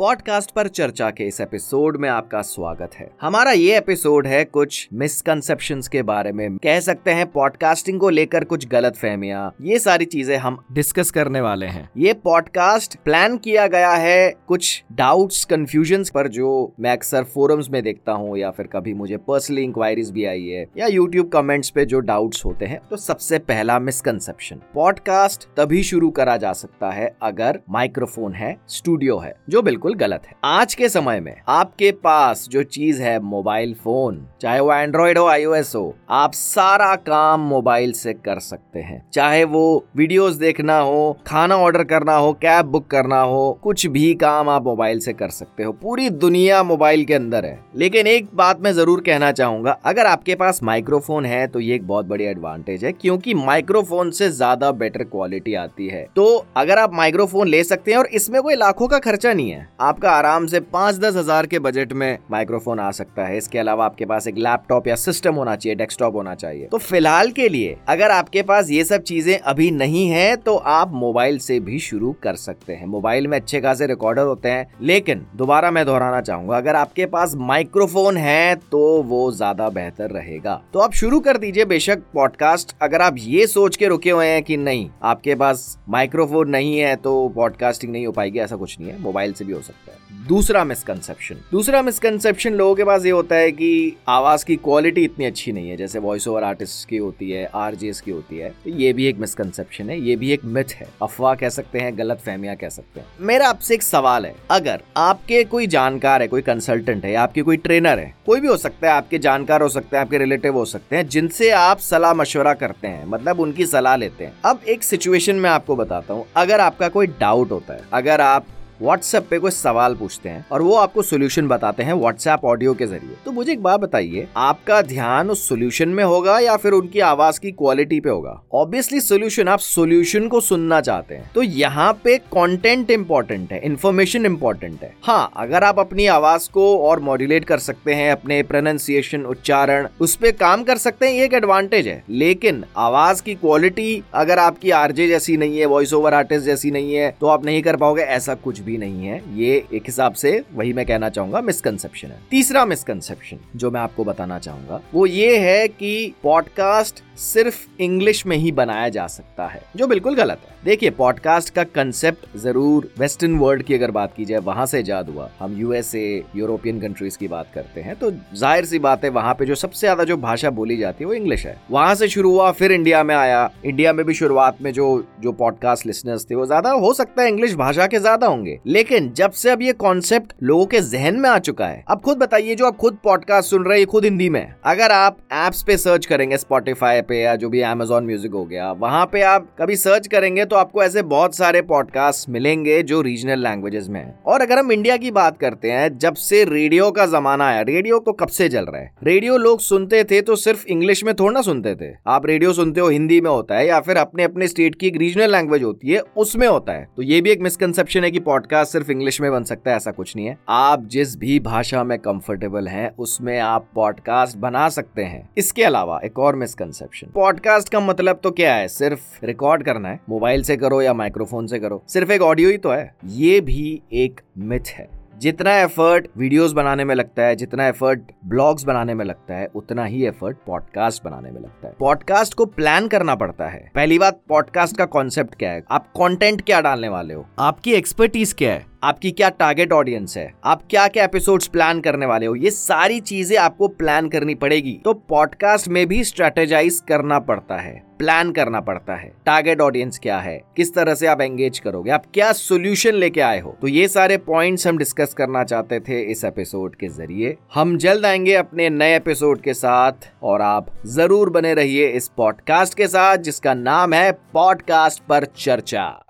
Podcast पर चर्चा के इस एपिसोड में आपका स्वागत है। हमारा ये एपिसोड है कुछ मिसकंसेप्शंस के बारे में। कह सकते हैं पॉडकास्टिंग को लेकर कुछ गलत फहमिया। ये सारी चीज़ें हम डिस्कस करने वाले हैं। ये पॉडकास्ट प्लान किया गया है कुछ डाउट्स कंफ्यूजन पर जो मैं अक्सर फोरम्स में देखता हूँ या फिर कभी मुझे पर्सनली इंक्वायरीज भी आई है या यूट्यूब कमेंट्स पे जो डाउट्स होते हैं। तो सबसे पहला मिसकनसेप्शन पॉडकास्ट तभी शुरू करा जा सकता है अगर माइक्रोफोन है स्टूडियो है, जो बिल्कुल बिल्कुल गलत है। आज के समय में आपके पास जो चीज़ है, मोबाइल फ़ोन, चाहे वो एंड्रॉइड हो आईओएस हो, आप सारा काम मोबाइल से कर सकते हैं। चाहे वो वीडियोस देखना हो, खाना ऑर्डर करना हो, कैब बुक करना हो, कुछ भी काम आप मोबाइल से कर सकते हो। पूरी दुनिया मोबाइल के अंदर है। लेकिन एक बात मैं ज़रूर कहना चाहूँगा, अगर आपके पास माइक्रोफोन है तो ये एक बहुत बड़ी एडवांटेज है, क्योंकि माइक्रोफोन से ज़्यादा बेटर क्वालिटी आती है। तो अगर आप माइक्रोफोन ले सकते हैं और इसमें कोई लाखों का खर्चा नहीं है आपका आराम से पाँच दस हज़ार के बजट में माइक्रोफोन आ सकता है। इसके अलावा आपके पास एक लैपटॉप या सिस्टम होना चाहिए डेस्कटॉप होना चाहिए। तो फ़िलहाल के लिए, अगर आपके पास ये सब चीज़ें अभी नहीं है तो आप मोबाइल से भी शुरू कर सकते हैं। मोबाइल में अच्छे खासे रिकॉर्डर होते हैं, लेकिन दोबारा मैं दोहराना चाहूँगा, अगर आपके पास माइक्रोफोन है तो वो ज़्यादा बेहतर रहेगा। तो आप शुरू कर दीजिए बेशक पॉडकास्ट अगर आप ये सोच के रुके हुए हैं कि नहीं, आपके पास माइक्रोफोन नहीं है तो पॉडकास्टिंग नहीं हो पाएगी, ऐसा कुछ नहीं है। मोबाइल से भी हो सकता है। दूसरा मिसकंसेप्शन दूसरा मिसकंसेप्शन लोगों के पास ये होता है कि आवाज़ की क्वालिटी इतनी अच्छी नहीं है, जैसे वॉइस ओवर आर्टिस्ट की होती है आरजेस की होती है। ये भी एक मिसकंसेप्शन है, ये भी एक मिथ है। अफवाह कह सकते हैं, गलत फहमिया कह सकते हैं। मेरा आपसे एक सवाल है। अगर आपके कोई जानकार है, कोई कंसल्टेंट है, आपके कोई ट्रेनर है, कोई भी हो सकता है, आपके जानकार हो सकते हैं, आपके रिलेटिव हो सकते हैं, जिनसे आप सलाह मशवरा करते हैं मतलब उनकी सलाह लेते हैं। अब एक सिचुएशन में आपको बताता हूँ। अगर आपका कोई डाउट होता है, अगर आप व्हाट्सएप पे कोई सवाल पूछते हैं और वो आपको सोल्यूशन बताते हैं व्हाट्सएप ऑडियो के ज़रिए। तो मुझे एक बात बताइए, आपका ध्यान उस सोल्यूशन में होगा या फिर उनकी आवाज़ की क्वालिटी पे होगा? ऑब्वियसली सोल्यूशन आप सोल्यूशन को सुनना चाहते हैं। तो यहाँ पे कॉन्टेंट इंपॉर्टेंट है इन्फॉर्मेशन इंपॉर्टेंट है। हाँ अगर आप अपनी आवाज़ को और मॉड्यूलेट कर सकते हैं, अपने प्रोनाउंसिएशन उच्चारण, उस पर काम कर सकते हैं, ये एक एडवांटेज है। लेकिन आवाज़ की क्वालिटी अगर आपकी आरजे जैसी नहीं है वॉइस ओवर आर्टिस्ट जैसी नहीं है तो आप नहीं कर पाओगे, ऐसा कुछ भी भी नहीं है। ये एक हिसाब से वही मैं कहना चाहूँगा मिसकंसेप्शन है। तीसरा मिसकनसेप्शन जो मैं आपको बताना चाहूँगा, वो ये है कि पॉडकास्ट सिर्फ़ इंग्लिश में ही बनाया जा सकता है, जो बिल्कुल गलत है। देखिए पॉडकास्ट का कंसेप्ट ज़रूर वेस्टर्न वर्ल्ड की अगर बात की जाए, वहाँ से ईजाद हुआ। हम यूएसए यूरोपियन कंट्रीज़ की बात करते हैं तो ज़ाहिर सी बात है, वहाँ पे जो सबसे ज़्यादा जो भाषा बोली जाती है, वो इंग्लिश है। वहाँ से शुरू हुआ, फिर इंडिया में आया। इंडिया में भी शुरुआत में जो जो पॉडकास्ट लिसनर्स थे, वो ज़्यादा हो सकता है इंग्लिश भाषा के ज़्यादा होंगे। लेकिन जब से अब ये कॉन्सेप्ट लोगों के जहन में आ चुका है, अब खुद बताइए जो आप खुद पॉडकास्ट सुन रहे हैं खुद हिंदी में अगर आप एप्स पे सर्च करेंगे स्पॉटिफाई पे या जो भी अमेजोन म्यूज़िक हो गया, वहाँ पे आप कभी सर्च करेंगे तो आपको ऐसे बहुत सारे पॉडकास्ट मिलेंगे जो रीजनल लैंग्वेजेस में है। और अगर हम इंडिया की बात करते हैं, जब से रेडियो का जमाना आया रेडियो तो कब से चल रहा है? रेडियो लोग सुनते थे तो सिर्फ़ इंग्लिश में थोड़ा ना सुनते थे। आप रेडियो सुनते हो, हिंदी में होता है या फिर अपने अपने स्टेट की एक रीजनल लैंग्वेज होती है, उसमें होता है। तो ये भी एक मिसकनसेप्शन है कि पॉडकास्ट सिर्फ़ इंग्लिश में बन सकता है, ऐसा कुछ नहीं है। आप जिस भी भाषा में कंफर्टेबल हैं, उसमें आप पॉडकास्ट बना सकते हैं। इसके अलावा एक और मिसकनसेप्शन पॉडकास्ट का मतलब तो क्या है? सिर्फ़ रिकॉर्ड करना है। मोबाइल से करो या माइक्रोफोन से करो। सिर्फ़ एक ऑडियो ही तो है। ये भी एक मिथ है। जितना एफर्ट वीडियोस बनाने में लगता है, जितना एफर्ट ब्लॉग्स बनाने में लगता है, उतना ही एफर्ट पॉडकास्ट बनाने में लगता है। पॉडकास्ट को प्लान करना पड़ता है। पहली बात पॉडकास्ट का कॉन्सेप्ट क्या है? आप कॉन्टेंट क्या डालने वाले हो? आपकी एक्सपर्टीज क्या है? आपकी क्या टारगेट ऑडियंस है? आप क्या क्या एपिसोड्स प्लान करने वाले हो? ये सारी चीज़ें आपको प्लान करनी पड़ेगी। तो पॉडकास्ट में भी स्ट्रेटेजाइज करना पड़ता है। प्लान करना पड़ता है। टारगेट ऑडियंस क्या है? किस तरह से आप एंगेज करोगे? आप क्या सोल्यूशन लेके आए हो? तो ये सारे पॉइंट्स हम डिस्कस करना चाहते थे इस एपिसोड के ज़रिए। हम जल्द आएँगे अपने नए एपिसोड के साथ और आप ज़रूर बने रहिए इस पॉडकास्ट के साथ, जिसका नाम है पॉडकास्ट पर चर्चा।